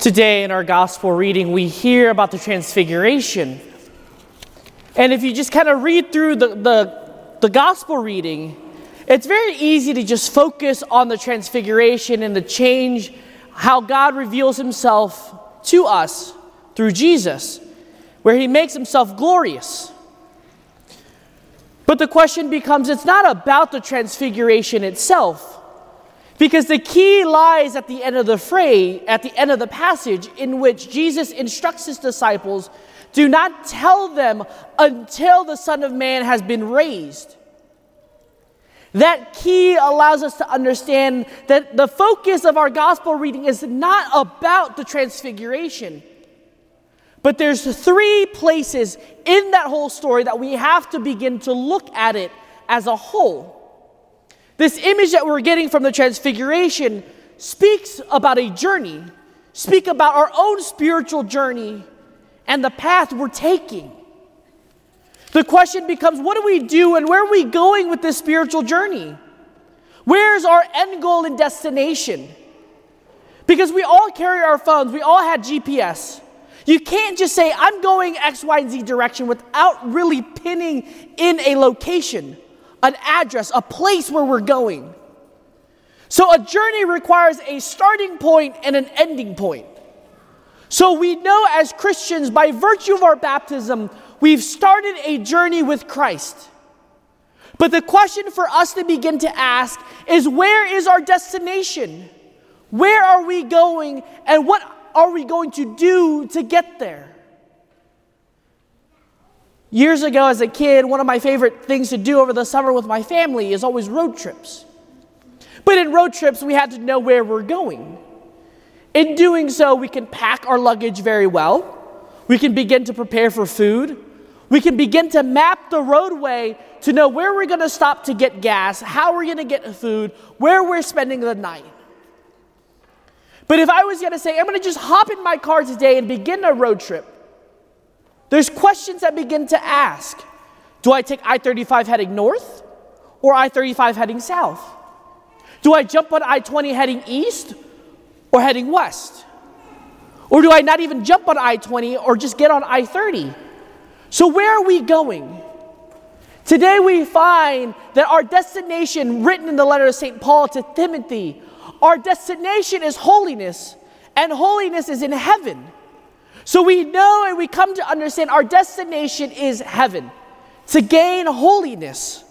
Today in our gospel reading, we hear about the transfiguration. And if you just kind of read through the, the, the gospel reading, it's very easy to just focus on the transfiguration and the change, how God reveals himself to us through Jesus, where he makes himself glorious. But the question becomes it's not about the transfiguration itself. Because the key lies at the end of the phrase, at the end of the passage, in which Jesus instructs his disciples do not tell them until the Son of Man has been raised. That key allows us to understand that the focus of our gospel reading is not about the transfiguration. But there's three places in that whole story that we have to begin to look at it as a whole. This image that we're getting from the transfiguration speaks about a journey, speak about our own spiritual journey and the path we're taking. The question becomes what do we do and where are we going with this spiritual journey? Where's our end goal and destination? Because we all carry our phones, we all had GPS. You can't just say, I'm going X, Y, and Z direction without really pinning in a location an address, a place where we're going. So a journey requires a starting point and an ending point. So we know as Christians, by virtue of our baptism, we've started a journey with Christ. But the question for us to begin to ask is where is our destination? Where are we going and what are we going to do to get there? Years ago, as a kid, one of my favorite things to do over the summer with my family is always road trips. But in road trips, we had to know where we're going. In doing so, we can pack our luggage very well. We can begin to prepare for food. We can begin to map the roadway to know where we're going to stop to get gas, how we're going to get food, where we're spending the night. But if I was going to say, I'm going to just hop in my car today and begin a road trip, there's questions that begin to ask Do I take I 35 heading north or I 35 heading south? Do I jump on I 20 heading east or heading west? Or do I not even jump on I 20 or just get on I 30? So, where are we going? Today, we find that our destination, written in the letter of St. Paul to Timothy, our destination is holiness, and holiness is in heaven. So we know and we come to understand our destination is heaven, to gain holiness.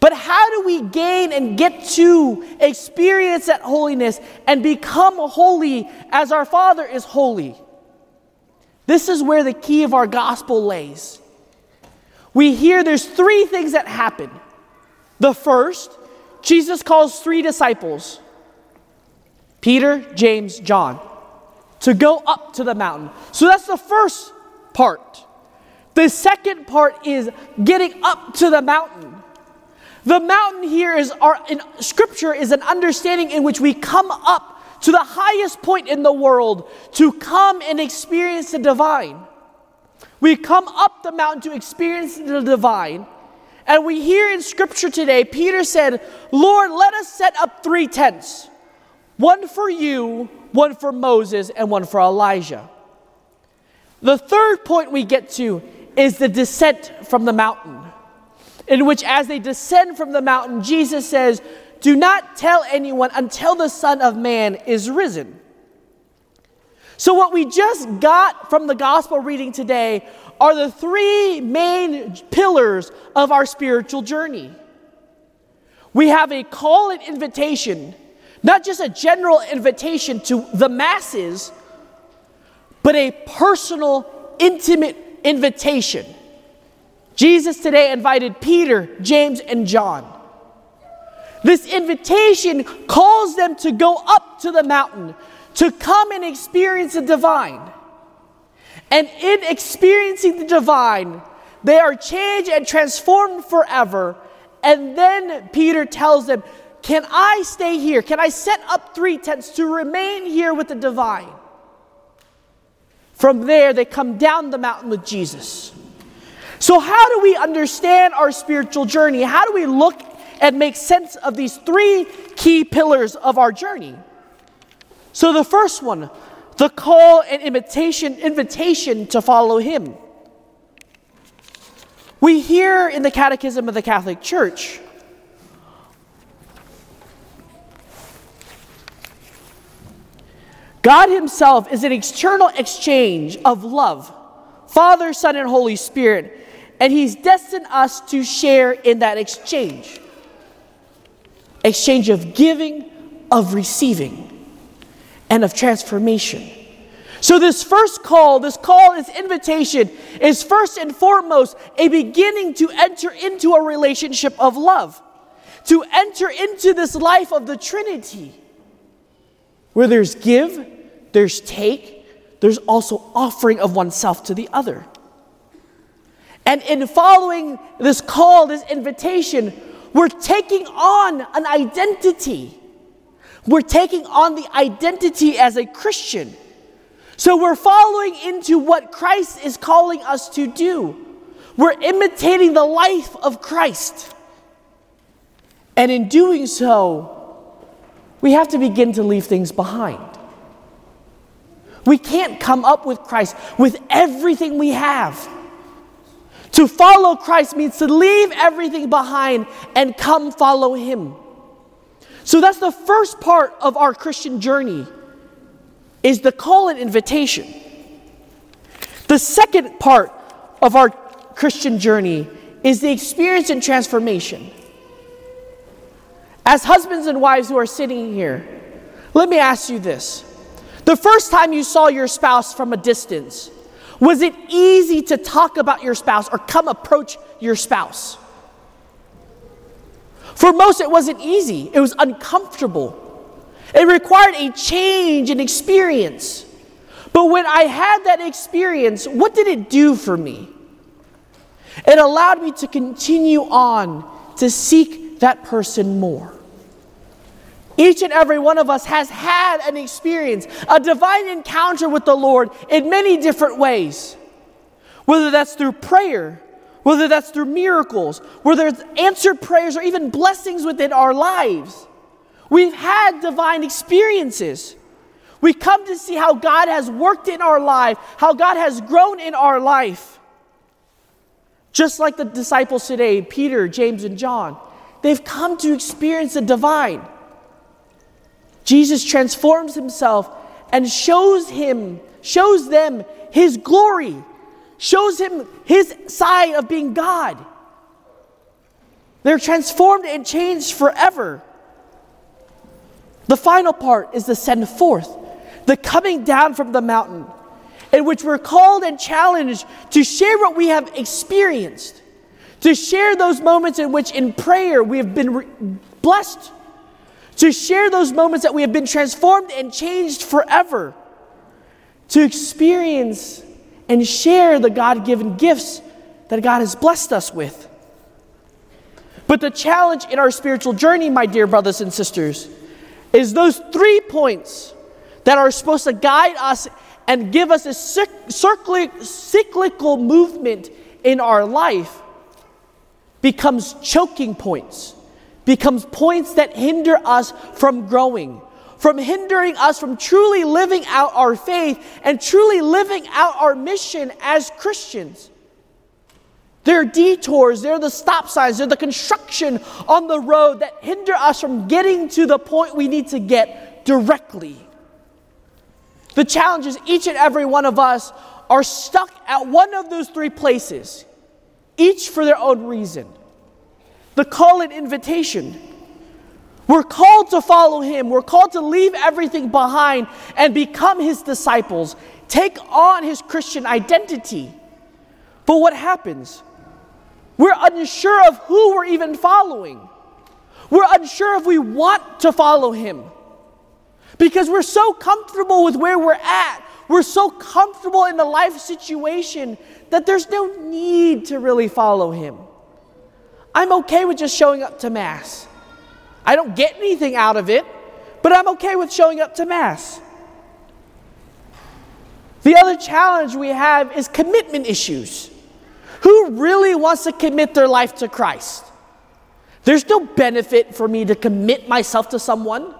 But how do we gain and get to experience that holiness and become holy as our Father is holy? This is where the key of our gospel lays. We hear there's three things that happen. The first, Jesus calls three disciples Peter, James, John to go up to the mountain. So that's the first part. The second part is getting up to the mountain. The mountain here is our in scripture is an understanding in which we come up to the highest point in the world to come and experience the divine. We come up the mountain to experience the divine. And we hear in scripture today, Peter said, Lord, let us set up three tents one for you, one for Moses, and one for Elijah. The third point we get to is the descent from the mountain, in which, as they descend from the mountain, Jesus says, Do not tell anyone until the Son of Man is risen. So, what we just got from the gospel reading today are the three main pillars of our spiritual journey. We have a call and invitation not just a general invitation to the masses, but a personal, intimate invitation. Jesus today invited Peter, James, and John. This invitation calls them to go up to the mountain, to come and experience the divine. And in experiencing the divine, they are changed and transformed forever. And then Peter tells them, can I stay here? Can I set up three tents to remain here with the divine? From there, they come down the mountain with Jesus. So, how do we understand our spiritual journey? How do we look and make sense of these three key pillars of our journey? So, the first one the call and invitation, invitation to follow him. We hear in the Catechism of the Catholic Church God Himself is an external exchange of love, Father, Son, and Holy Spirit, and He's destined us to share in that exchange exchange of giving, of receiving, and of transformation. So, this first call, this call, this invitation, is first and foremost a beginning to enter into a relationship of love, to enter into this life of the Trinity, where there's give, there's take, there's also offering of oneself to the other. And in following this call, this invitation, we're taking on an identity. We're taking on the identity as a Christian. So we're following into what Christ is calling us to do. We're imitating the life of Christ. And in doing so, we have to begin to leave things behind. We can't come up with Christ with everything we have. To follow Christ means to leave everything behind and come follow Him. So that's the first part of our Christian journey is the call and invitation. The second part of our Christian journey is the experience and transformation. As husbands and wives who are sitting here, let me ask you this. The first time you saw your spouse from a distance, was it easy to talk about your spouse or come approach your spouse? For most, it wasn't easy, it was uncomfortable. It required a change in experience. But when I had that experience, what did it do for me? It allowed me to continue on to seek that person more. Each and every one of us has had an experience, a divine encounter with the Lord in many different ways. Whether that's through prayer, whether that's through miracles, whether it's answered prayers or even blessings within our lives. We've had divine experiences. We come to see how God has worked in our life, how God has grown in our life. Just like the disciples today, Peter, James, and John, they've come to experience the divine. Jesus transforms himself and shows him, shows them his glory, shows him his side of being God. They're transformed and changed forever. The final part is the send forth, the coming down from the mountain, in which we're called and challenged to share what we have experienced, to share those moments in which in prayer we have been re- blessed, to share those moments that we have been transformed and changed forever, to experience and share the God given gifts that God has blessed us with. But the challenge in our spiritual journey, my dear brothers and sisters, is those three points that are supposed to guide us and give us a cyclical movement in our life becomes choking points, becomes points that hinder us from growing, from hindering us from truly living out our faith and truly living out our mission as Christians. They're detours, they're the stop signs, they're the construction on the road that hinder us from getting to the point we need to get directly. The challenge is each and every one of us are stuck at one of those three places, each for their own reason. The call and invitation. We're called to follow him. We're called to leave everything behind and become his disciples, take on his Christian identity. But what happens? We're unsure of who we're even following. We're unsure if we want to follow him because we're so comfortable with where we're at. We're so comfortable in the life situation that there's no need to really follow him. I'm okay with just showing up to Mass. I don't get anything out of it, but I'm okay with showing up to Mass. The other challenge we have is commitment issues. Who really wants to commit their life to Christ? There's no benefit for me to commit myself to someone.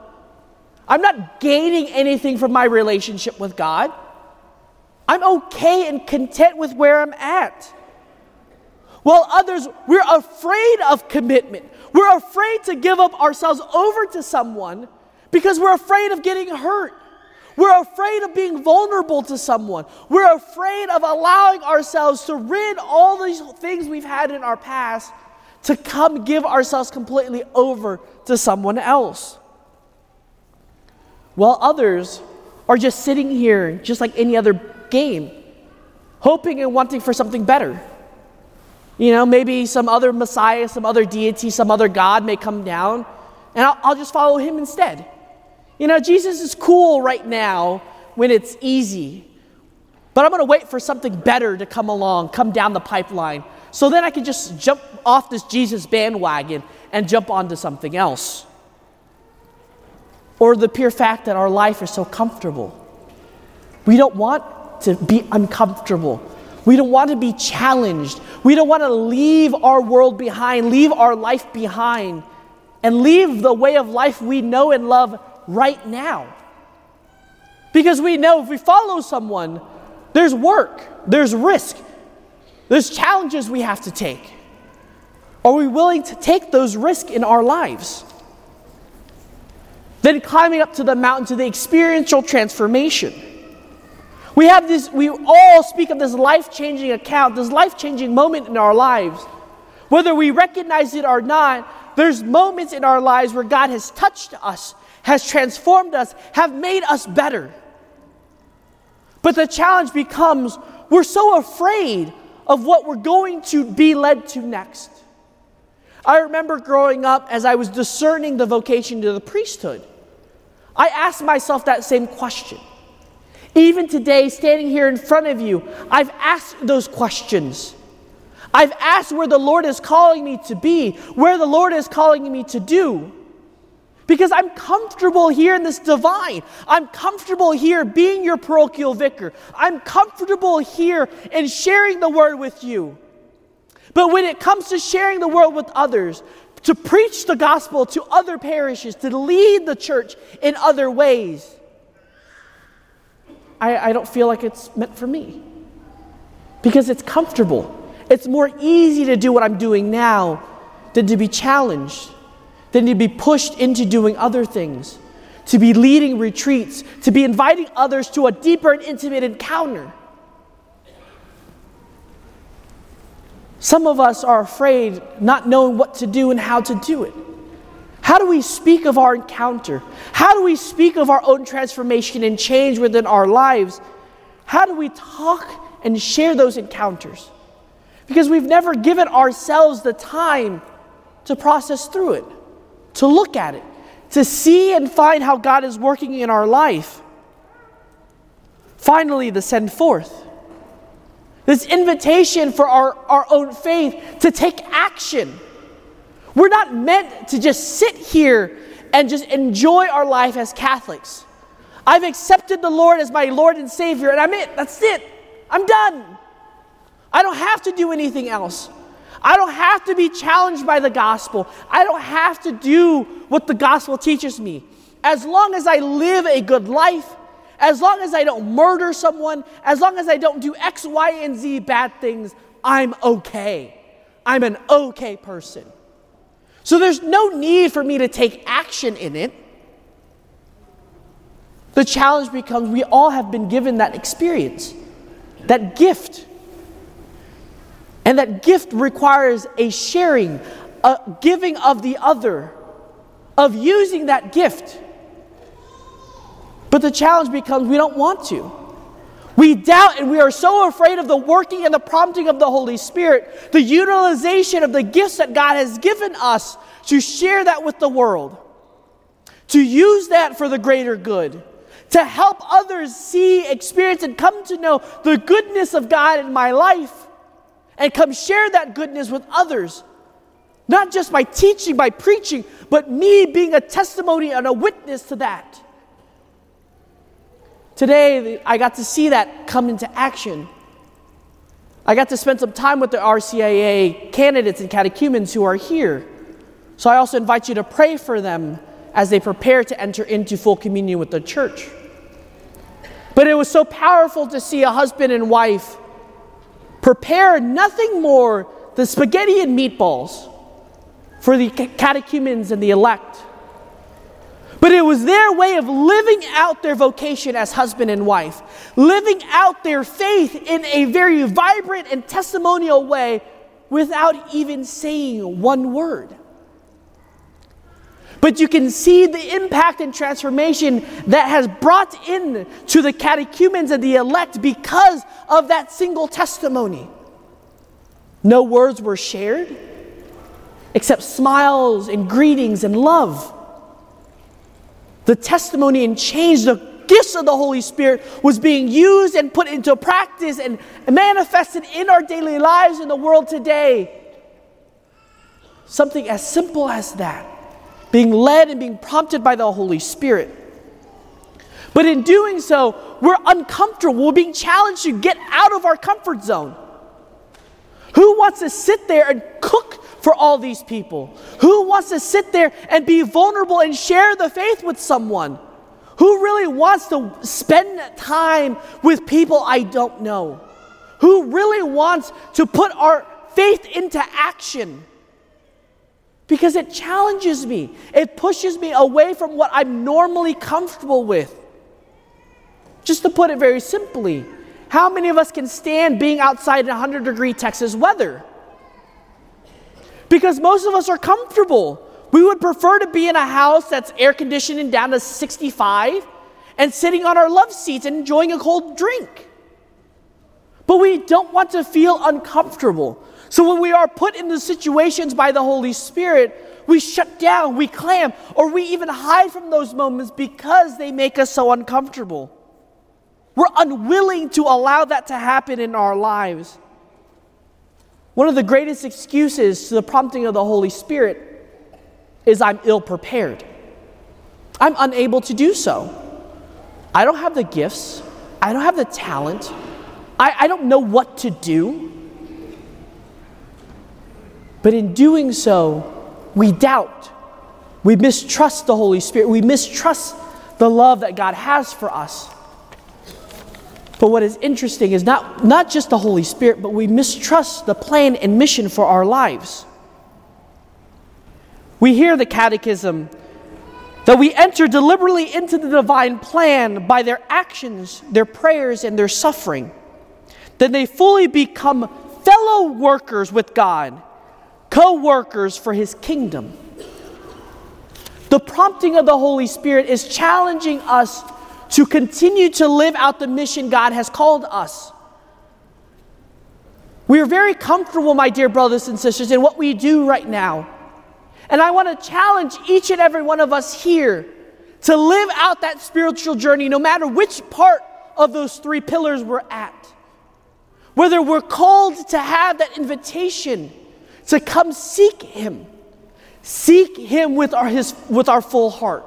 I'm not gaining anything from my relationship with God. I'm okay and content with where I'm at. While others, we're afraid of commitment. We're afraid to give up ourselves over to someone because we're afraid of getting hurt. We're afraid of being vulnerable to someone. We're afraid of allowing ourselves to rid all these things we've had in our past to come give ourselves completely over to someone else. While others are just sitting here, just like any other game, hoping and wanting for something better. You know, maybe some other Messiah, some other deity, some other God may come down, and I'll, I'll just follow him instead. You know, Jesus is cool right now when it's easy, but I'm going to wait for something better to come along, come down the pipeline, so then I can just jump off this Jesus bandwagon and jump onto something else. Or the pure fact that our life is so comfortable. We don't want to be uncomfortable. We don't want to be challenged. We don't want to leave our world behind, leave our life behind, and leave the way of life we know and love right now. Because we know if we follow someone, there's work, there's risk, there's challenges we have to take. Are we willing to take those risks in our lives? Then climbing up to the mountain to the experiential transformation. We have this, we all speak of this life changing account, this life changing moment in our lives. Whether we recognize it or not, there's moments in our lives where God has touched us, has transformed us, have made us better. But the challenge becomes we're so afraid of what we're going to be led to next. I remember growing up as I was discerning the vocation to the priesthood, I asked myself that same question. Even today, standing here in front of you, I've asked those questions. I've asked where the Lord is calling me to be, where the Lord is calling me to do. Because I'm comfortable here in this divine. I'm comfortable here being your parochial vicar. I'm comfortable here in sharing the word with you. But when it comes to sharing the word with others, to preach the gospel to other parishes, to lead the church in other ways, I, I don't feel like it's meant for me because it's comfortable. It's more easy to do what I'm doing now than to be challenged, than to be pushed into doing other things, to be leading retreats, to be inviting others to a deeper and intimate encounter. Some of us are afraid, not knowing what to do and how to do it. How do we speak of our encounter? How do we speak of our own transformation and change within our lives? How do we talk and share those encounters? Because we've never given ourselves the time to process through it, to look at it, to see and find how God is working in our life. Finally, the send forth. This invitation for our, our own faith to take action we're not meant to just sit here and just enjoy our life as Catholics. I've accepted the Lord as my Lord and Savior, and I'm it. That's it. I'm done. I don't have to do anything else. I don't have to be challenged by the gospel. I don't have to do what the gospel teaches me. As long as I live a good life, as long as I don't murder someone, as long as I don't do X, Y, and Z bad things, I'm okay. I'm an okay person. So there's no need for me to take action in it. The challenge becomes we all have been given that experience, that gift. And that gift requires a sharing, a giving of the other, of using that gift. But the challenge becomes we don't want to. We doubt and we are so afraid of the working and the prompting of the Holy Spirit, the utilization of the gifts that God has given us to share that with the world, to use that for the greater good, to help others see, experience, and come to know the goodness of God in my life, and come share that goodness with others. Not just by teaching, by preaching, but me being a testimony and a witness to that. Today, I got to see that come into action. I got to spend some time with the RCIA candidates and catechumens who are here. So I also invite you to pray for them as they prepare to enter into full communion with the church. But it was so powerful to see a husband and wife prepare nothing more than spaghetti and meatballs for the catechumens and the elect. But it was their way of living out their vocation as husband and wife, living out their faith in a very vibrant and testimonial way without even saying one word. But you can see the impact and transformation that has brought in to the catechumens and the elect because of that single testimony. No words were shared except smiles and greetings and love the testimony and change, the gifts of the Holy Spirit was being used and put into practice and manifested in our daily lives in the world today. Something as simple as that, being led and being prompted by the Holy Spirit. But in doing so, we're uncomfortable. We're being challenged to get out of our comfort zone. Who wants to sit there and cook for all these people? Who wants to sit there and be vulnerable and share the faith with someone? Who really wants to spend time with people I don't know? Who really wants to put our faith into action? Because it challenges me, it pushes me away from what I'm normally comfortable with. Just to put it very simply, how many of us can stand being outside in 100 degree Texas weather? Because most of us are comfortable. We would prefer to be in a house that's air conditioned and down to 65 and sitting on our love seats and enjoying a cold drink. But we don't want to feel uncomfortable. So when we are put into situations by the Holy Spirit, we shut down, we clam, or we even hide from those moments because they make us so uncomfortable. We're unwilling to allow that to happen in our lives. One of the greatest excuses to the prompting of the Holy Spirit is I'm ill prepared. I'm unable to do so. I don't have the gifts, I don't have the talent, I, I don't know what to do. But in doing so, we doubt. We mistrust the Holy Spirit. We mistrust the love that God has for us. But what is interesting is not, not just the Holy Spirit, but we mistrust the plan and mission for our lives. We hear the catechism that we enter deliberately into the divine plan by their actions, their prayers, and their suffering. Then they fully become fellow workers with God, co workers for his kingdom. The prompting of the Holy Spirit is challenging us to continue to live out the mission God has called us. We are very comfortable, my dear brothers and sisters, in what we do right now. And I want to challenge each and every one of us here to live out that spiritual journey no matter which part of those three pillars we're at. Whether we're called to have that invitation to come seek Him, seek Him with our, his, with our full heart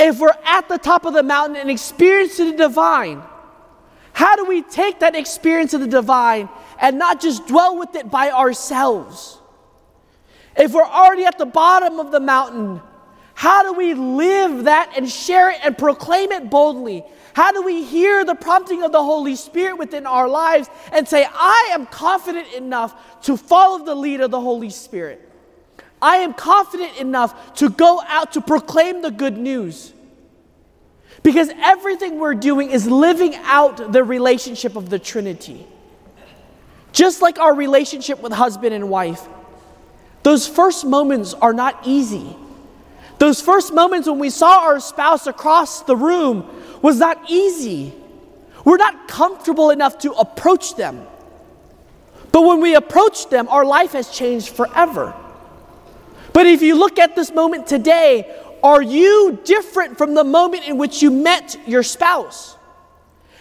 if we're at the top of the mountain and experiencing the divine, how do we take that experience of the divine and not just dwell with it by ourselves? If we're already at the bottom of the mountain, how do we live that and share it and proclaim it boldly? How do we hear the prompting of the Holy Spirit within our lives and say, I am confident enough to follow the lead of the Holy Spirit? I am confident enough to go out to proclaim the good news. Because everything we're doing is living out the relationship of the Trinity. Just like our relationship with husband and wife, those first moments are not easy. Those first moments when we saw our spouse across the room was not easy. We're not comfortable enough to approach them. But when we approach them, our life has changed forever. But if you look at this moment today, are you different from the moment in which you met your spouse?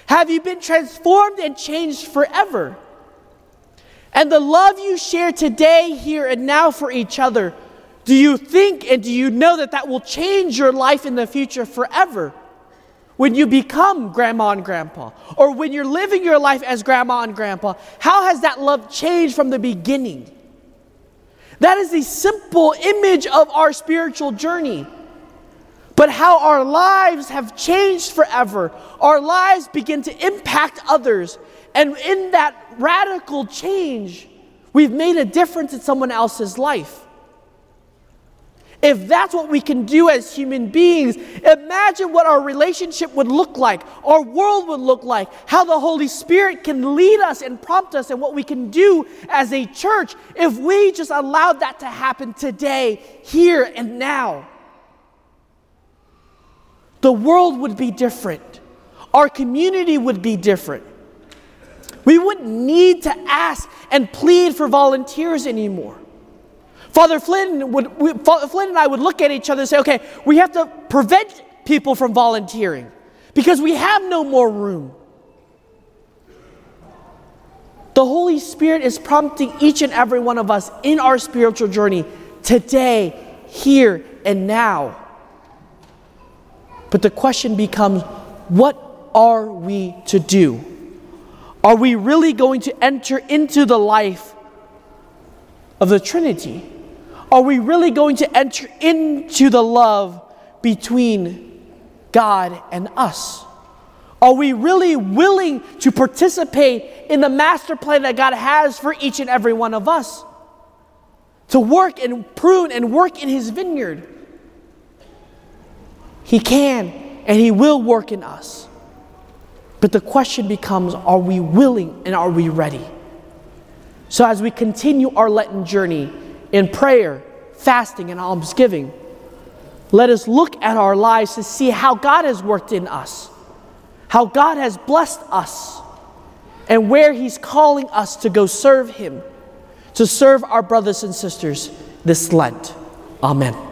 Have you been transformed and changed forever? And the love you share today, here, and now for each other, do you think and do you know that that will change your life in the future forever? When you become grandma and grandpa, or when you're living your life as grandma and grandpa, how has that love changed from the beginning? That is the simple image of our spiritual journey. but how our lives have changed forever. Our lives begin to impact others. And in that radical change, we've made a difference in someone else's life. If that's what we can do as human beings, imagine what our relationship would look like, our world would look like, how the Holy Spirit can lead us and prompt us, and what we can do as a church if we just allowed that to happen today, here, and now. The world would be different, our community would be different. We wouldn't need to ask and plead for volunteers anymore. Father Flynn, would, we, Father Flynn and I would look at each other and say, okay, we have to prevent people from volunteering because we have no more room. The Holy Spirit is prompting each and every one of us in our spiritual journey today, here, and now. But the question becomes what are we to do? Are we really going to enter into the life of the Trinity? Are we really going to enter into the love between God and us? Are we really willing to participate in the master plan that God has for each and every one of us? To work and prune and work in His vineyard. He can and He will work in us. But the question becomes are we willing and are we ready? So, as we continue our Lenten journey in prayer, fasting, and almsgiving, let us look at our lives to see how God has worked in us, how God has blessed us, and where He's calling us to go serve Him, to serve our brothers and sisters this Lent. Amen.